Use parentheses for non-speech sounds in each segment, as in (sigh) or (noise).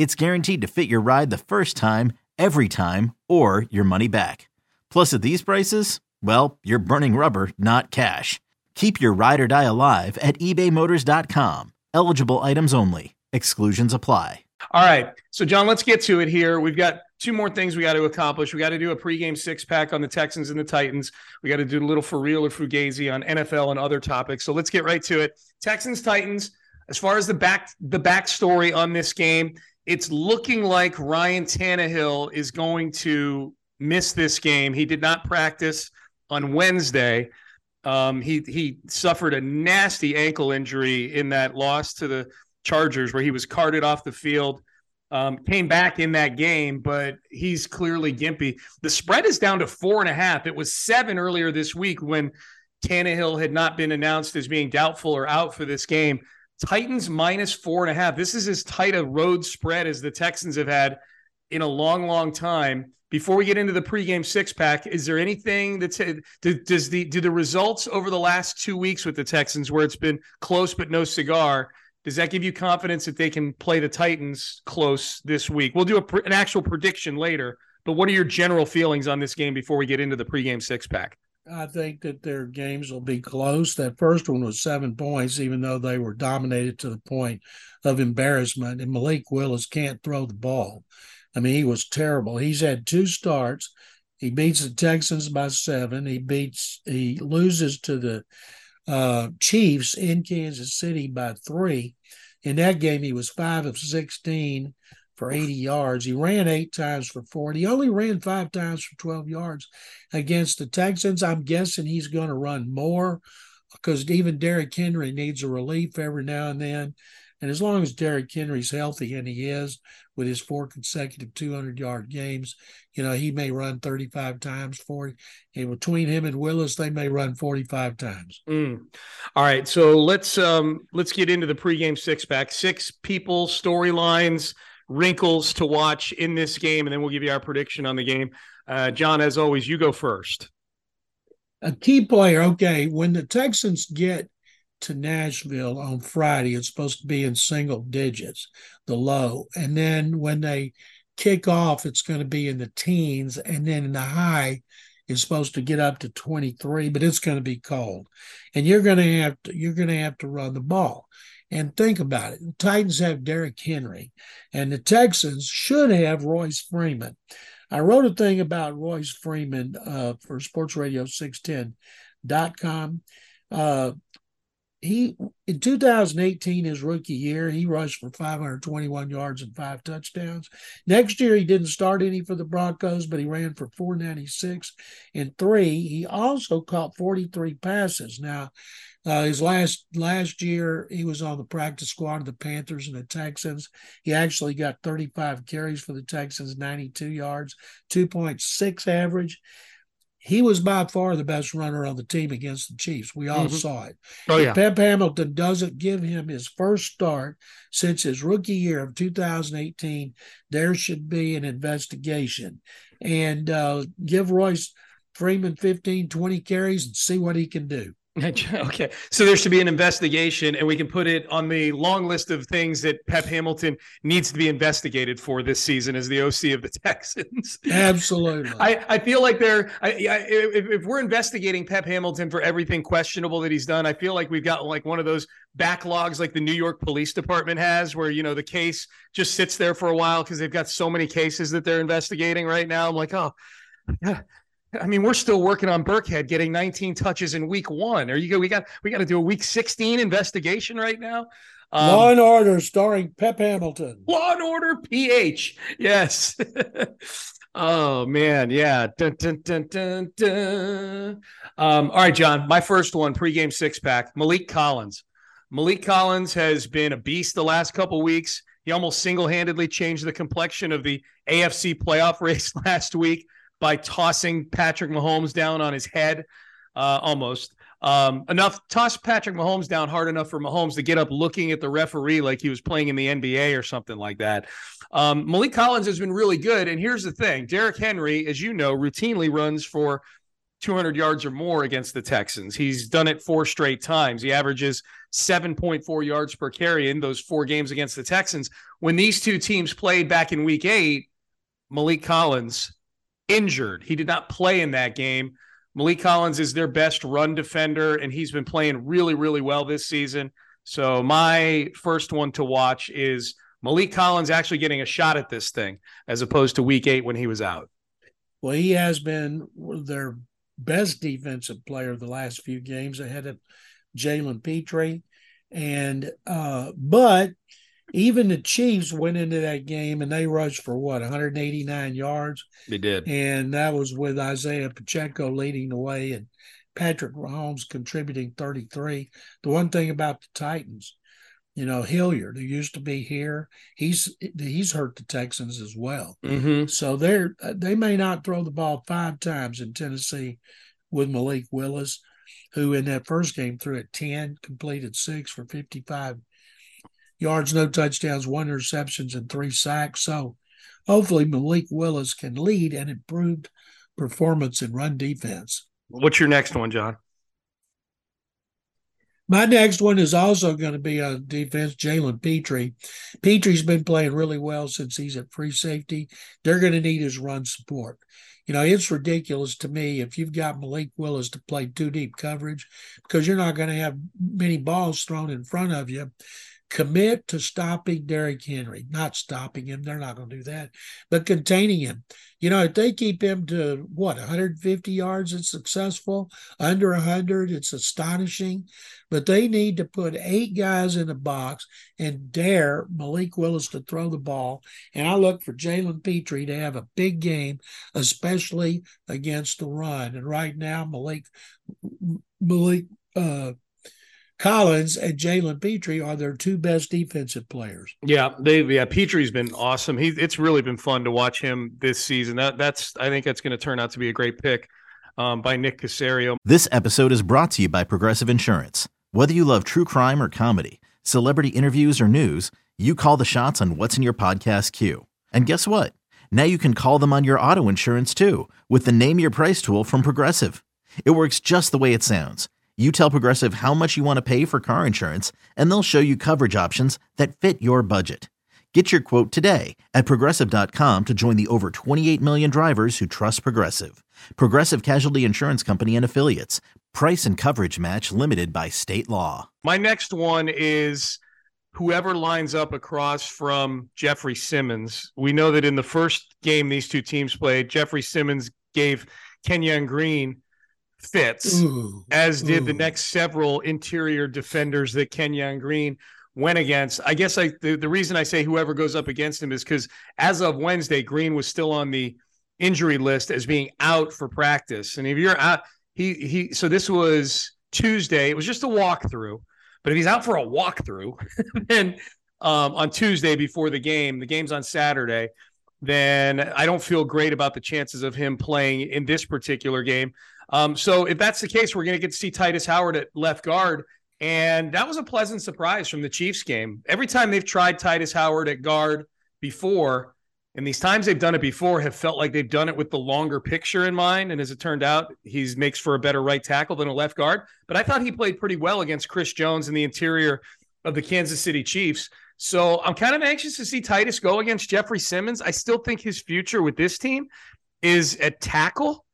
it's guaranteed to fit your ride the first time, every time, or your money back. Plus, at these prices, well, you're burning rubber, not cash. Keep your ride or die alive at ebaymotors.com. Eligible items only. Exclusions apply. All right. So, John, let's get to it here. We've got two more things we got to accomplish. We got to do a pregame six pack on the Texans and the Titans. We got to do a little for real or fugazi on NFL and other topics. So let's get right to it. Texans, Titans. As far as the back the backstory on this game, it's looking like Ryan Tannehill is going to miss this game. He did not practice on Wednesday. Um, he he suffered a nasty ankle injury in that loss to the Chargers, where he was carted off the field. Um, came back in that game, but he's clearly gimpy. The spread is down to four and a half. It was seven earlier this week when Tannehill had not been announced as being doubtful or out for this game. Titans minus four and a half. This is as tight a road spread as the Texans have had in a long, long time. Before we get into the pregame six pack, is there anything that's uh, does the do the results over the last two weeks with the Texans where it's been close but no cigar? Does that give you confidence that they can play the Titans close this week? We'll do a, an actual prediction later, but what are your general feelings on this game before we get into the pregame six pack? I think that their games will be close. That first one was seven points, even though they were dominated to the point of embarrassment. And Malik Willis can't throw the ball. I mean, he was terrible. He's had two starts. He beats the Texans by seven. He beats, he loses to the uh, Chiefs in Kansas City by three. In that game, he was five of 16 for 80 yards. He ran eight times for 40. He only ran five times for 12 yards against the Texans. I'm guessing he's going to run more because even Derrick Henry needs a relief every now and then. And as long as Derrick Henry's healthy, and he is with his four consecutive 200 yard games, you know, he may run 35 times, 40. And between him and Willis, they may run 45 times. Mm. All right. So let's um let's get into the pregame six pack. Six people, storylines, wrinkles to watch in this game, and then we'll give you our prediction on the game. Uh, John, as always, you go first. A key player. Okay, when the Texans get to Nashville on Friday, it's supposed to be in single digits, the low, and then when they kick off, it's going to be in the teens, and then in the high is supposed to get up to 23, but it's going to be cold. And you're going to have to you're going to have to run the ball. And think about it. The Titans have Derrick Henry, and the Texans should have Royce Freeman. I wrote a thing about Royce Freeman uh, for sportsradio610.com. Uh, he in 2018 his rookie year he rushed for 521 yards and five touchdowns next year he didn't start any for the broncos but he ran for 496 and three he also caught 43 passes now uh, his last last year, he was on the practice squad of the Panthers and the Texans. He actually got 35 carries for the Texans, 92 yards, 2.6 average. He was by far the best runner on the team against the Chiefs. We all mm-hmm. saw it. Oh yeah. Pep Hamilton doesn't give him his first start since his rookie year of 2018. There should be an investigation and uh, give Royce Freeman 15, 20 carries and see what he can do. (laughs) okay. So there should be an investigation, and we can put it on the long list of things that Pep Hamilton needs to be investigated for this season as the OC of the (laughs) Texans. Absolutely. I, I feel like they're, I, I, if, if we're investigating Pep Hamilton for everything questionable that he's done, I feel like we've got like one of those backlogs like the New York Police Department has, where, you know, the case just sits there for a while because they've got so many cases that they're investigating right now. I'm like, oh, yeah, I mean, we're still working on Burkhead getting 19 touches in week one. Are you go? We got we got to do a week 16 investigation right now. Um, Law and Order, starring Pep Hamilton. Law and Order, PH. Yes. (laughs) oh man, yeah. Dun, dun, dun, dun, dun. Um, all right, John. My first one, pregame six pack. Maliek Collins. Maliek Collins has been a beast the last couple weeks. He almost single handedly changed the complexion of the AFC playoff (laughs) race last week by tossing Patrick Mahomes down on his head, uh, almost. Um, enough toss Patrick Mahomes down hard enough for Mahomes to get up looking at the referee like he was playing in the NBA or something like that. Um, Maliek Collins has been really good. And here's the thing Derrick Henry, as you know, routinely runs for 200 yards or more against the Texans. He's done it four straight times. He averages 7.4 yards per carry in those four games against the Texans. When these two teams played back in week eight, Maliek Collins injured. He did not play in that game. Maliek Collins is their best run defender, and he's been playing really, really well this season. So my first one to watch is Maliek Collins actually getting a shot at this thing as opposed to week eight when he was out. Well, he has been their best defensive player the last few games ahead of Jalen Pitre. And uh, but even the Chiefs went into that game and they rushed for what 189 yards. They did, and that was with Isaiah Pacheco leading the way and Patrick Mahomes contributing 33. The one thing about the Titans, you know, Hilliard, who used to be here, he's he's hurt the Texans as well. Mm-hmm. So they're they may not throw the ball five times in Tennessee with Malik Willis, who in that first game threw it 10, completed six for 55 yards, no touchdowns, one interceptions, and three sacks. So hopefully Malik Willis can lead an improved performance in run defense. What's your next one, John? My next one is also going to be on defense, Jalen Pitre. Pitre's been playing really well since he's at free safety. They're going to need his run support. You know, it's ridiculous to me if you've got Malik Willis to play two deep coverage because you're not going to have many balls thrown in front of you commit to stopping Derrick Henry, not stopping him. They're not going to do that, but containing him. You know, if they keep him to what 150 yards, it's successful. Under 100, it's astonishing. But they need to put eight guys in the box and dare Malik Willis to throw the ball. And I look for Jalen Pitre to have a big game, especially against the run. And right now, Malik Malik uh, Collins and Jalen Pitre are their two best defensive players. Yeah, they yeah, Pitre's been awesome. He it's really been fun to watch him this season. That that's I think that's going to turn out to be a great pick um, by Nick Caserio. This episode is brought to you by Progressive Insurance. Whether you love true crime or comedy, celebrity interviews or news, you call the shots on what's in your podcast queue. And guess what? Now you can call them on your auto insurance too with the Name Your Price tool from Progressive. It works just the way it sounds you tell Progressive how much you want to pay for car insurance, and they'll show you coverage options that fit your budget. Get your quote today at progressive.com to join the over 28 million drivers who trust Progressive. Progressive Casualty Insurance Company and Affiliates. Price and coverage match limited by state law. My next one is whoever lines up across from Jeffrey Simmons. We know that in the first game these two teams played, Jeffrey Simmons gave Kenyon Green fits, ooh, as did ooh. the next several interior defenders that Kenyon Green went against. I guess I the, the reason I say whoever goes up against him is because as of Wednesday, Green was still on the injury list as being out for practice. And if you're out, he he so this was Tuesday. It was just a walkthrough. But if he's out for a walkthrough, (laughs) then um, on Tuesday before the game, the game's on Saturday, then I don't feel great about the chances of him playing in this particular game. Um, so if that's the case, we're going to get to see Tytus Howard at left guard. And that was a pleasant surprise from the Chiefs game. Every time they've tried Tytus Howard at guard before, And these times they've done it before have felt like they've done it with the longer picture in mind. And as it turned out, he makes for a better right tackle than a left guard. But I thought he played pretty well against Chris Jones in the interior of the Kansas City Chiefs. So I'm kind of anxious to see Tytus go against Jeffrey Simmons. I still think his future with this team is at tackle.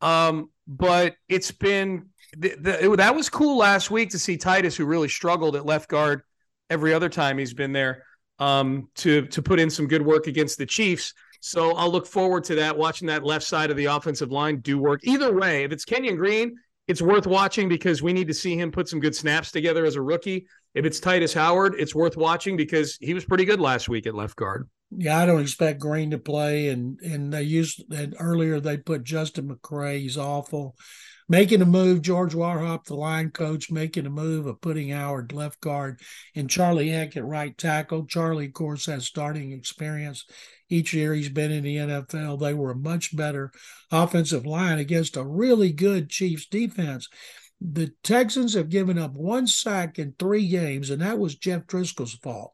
Um, but it's been the, the, it, that was cool last week to see Tytus, who really struggled at left guard every other time he's been there um, to to put in some good work against the Chiefs. So I'll look forward to that, watching that left side of the offensive line do work. Either way, if it's Kenyon Green, it's worth watching because we need to see him put some good snaps together as a rookie. If it's Tytus Howard, it's worth watching because he was pretty good last week at left guard. Yeah, I don't expect Green to play, and and they used and earlier they put Justin McCray. He's awful making a move, George Warhop, the line coach, making a move of putting Howard left guard and Charlie Heck at right tackle. Charlie, of course, has starting experience. Each year he's been in the NFL. They were a much better offensive line against a really good Chiefs defense. The Texans have given up one sack in three games, and that was Jeff Driskel's fault.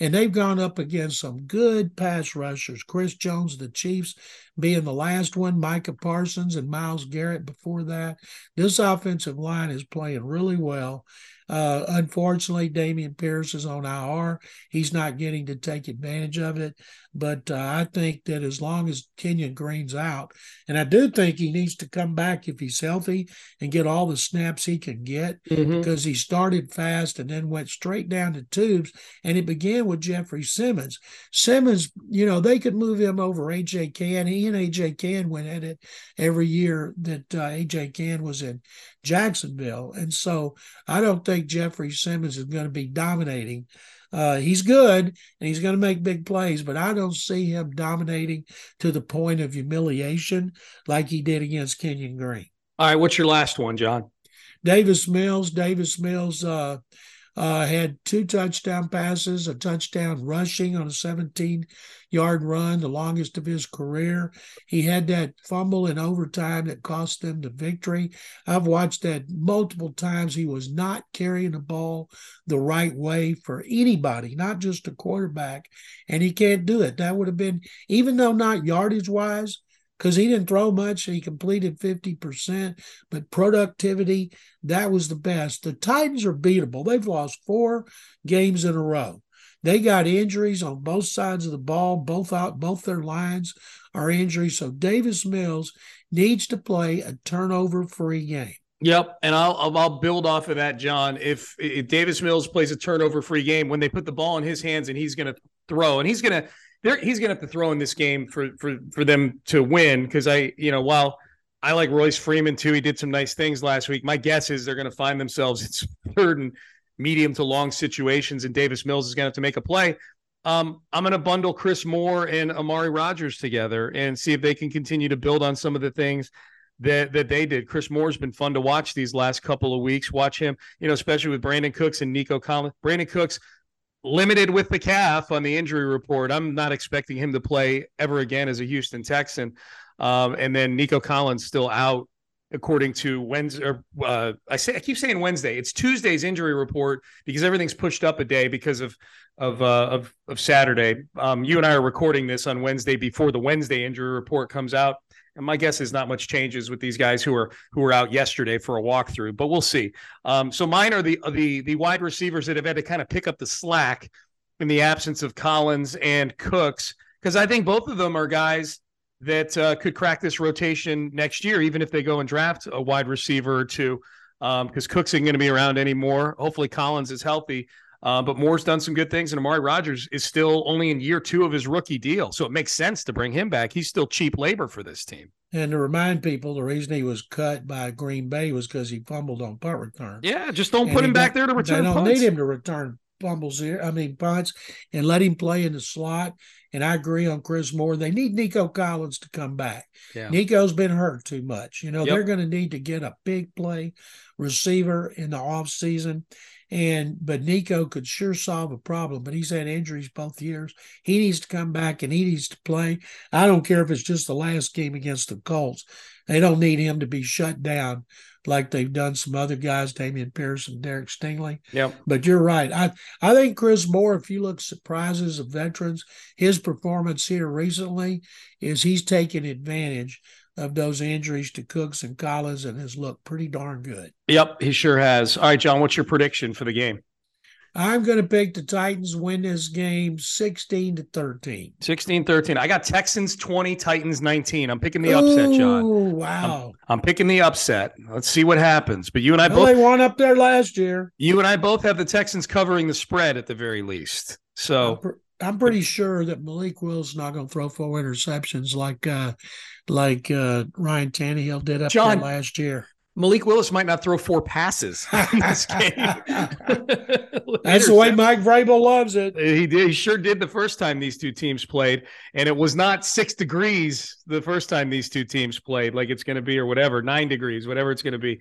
And they've gone up against some good pass rushers. Chris Jones, the Chiefs, being the last one, Micah Parsons and Myles Garrett before that. This offensive line is playing really well. Uh, unfortunately, Dameon Pierce is on IR. He's not getting to take advantage of it. But uh, I think that as long as Kenyon Green's out, and I do think he needs to come back if he's healthy and get all the snaps he can get mm-hmm. because he started fast and then went straight down to tubes. And it began with Jeffrey Simmons. Simmons, you know, they could move him over AJ Cann. He and AJ Cann went at it every year that uh, AJ Cann was in Jacksonville. And so I don't think Jeffrey Simmons is going to be dominating uh, he's good and he's going to make big plays, but I don't see him dominating to the point of humiliation like he did against Kenyon Green. All right, what's your last one, John? Davis Mills. Davis Mills uh, uh, had two touchdown passes, a touchdown rushing on a 17 yard run, the longest of his career. He had that fumble in overtime that cost them the victory. I've watched that multiple times. He was not carrying the ball the right way for anybody, not just a quarterback, and he can't do it. That would have been, even though not yardage wise, because he didn't throw much. He completed 50%, but productivity, that was the best. The Titans are beatable. They've lost four games in a row. They got injuries on both sides of the ball, both out, both their lines are injuries. So Davis Mills needs to play a turnover free game. Yep, and I'll I'll build off of that, John. If, if Davis Mills plays a turnover free game, when they put the ball in his hands and he's going to throw, and he's going to he's going to have to throw in this game for for for them to win because I you know while I like Royce Freeman too, he did some nice things last week. My guess is they're going to find themselves it's (laughs) third and medium to long situations, and Davis Mills is going to have to make a play. Um, I'm going to bundle Chris Moore and Amari Rogers together and see if they can continue to build on some of the things that that they did. Chris Moore's been fun to watch these last couple of weeks. Watch him, you know, especially with Brandin Cooks and Nico Collins. Brandin Cooks limited with the calf on the injury report. I'm not expecting him to play ever again as a Houston Texan. Um, and then Nico Collins still out according to Wednesday. Or, uh, I say I keep saying Wednesday. It's Tuesday's injury report because everything's pushed up a day because of of uh, of, of Saturday. Um, you and I are recording this on Wednesday before the Wednesday injury report comes out. And my guess is not much changes with these guys who are who were out yesterday for a walkthrough, but we'll see. Um, so mine are the the the wide receivers that have had to kind of pick up the slack in the absence of Collins and Cooks, because I think both of them are guys that uh, could crack this rotation next year, even if they go and draft a wide receiver or two. Because um, Cooks isn't going to be around anymore. Hopefully, Collins is healthy. Uh, but Moore's done some good things, and Amari Rogers is still only in year two of his rookie deal. So it makes sense to bring him back. He's still cheap labor for this team. And to remind people, the reason he was cut by Green Bay was because he fumbled on punt return. Yeah, just don't and put him back there to return. They don't punts. need him to return fumbles here. I mean punts, and let him play in the slot. And I agree on Chris Moore. They need Nico Collins to come back. Yeah. Nico's been hurt too much. You know, yep. they're going to need to get a big play receiver in the off season. And but Nico could sure solve a problem, but he's had injuries both years. He needs to come back and he needs to play. I don't care if it's just the last game against the Colts. They don't need him to be shut down like they've done some other guys, Dameon Pierce and Derek Stingley. Yep. But you're right. I I think Chris Moore, if you look surprises of veterans, his his performance here recently is he's taken advantage of those injuries to Cooks and Collins and has looked pretty darn good. Yep, he sure has. All right, John, what's your prediction for the game? I'm going to pick the Titans win this game 16 to 13. 16 13. I got Texans 20, Titans 19. I'm picking the upset, John. Oh, wow. I'm, I'm, picking the upset. Let's see what happens. But you and I well, both they won up there last year. You and I both have the Texans covering the spread at the very least. So I'm, pretty sure that Malik Will's not going to throw four interceptions like uh like uh Ryan Tannehill did up John, there last year. Malik Willis might not throw four passes (laughs) in this game. (laughs) That's the way Mike Vrabel loves it. He did. He sure did the first time these two teams played, and it was not six degrees the first time these two teams played, like it's going to be, or whatever, nine degrees, whatever it's going to be.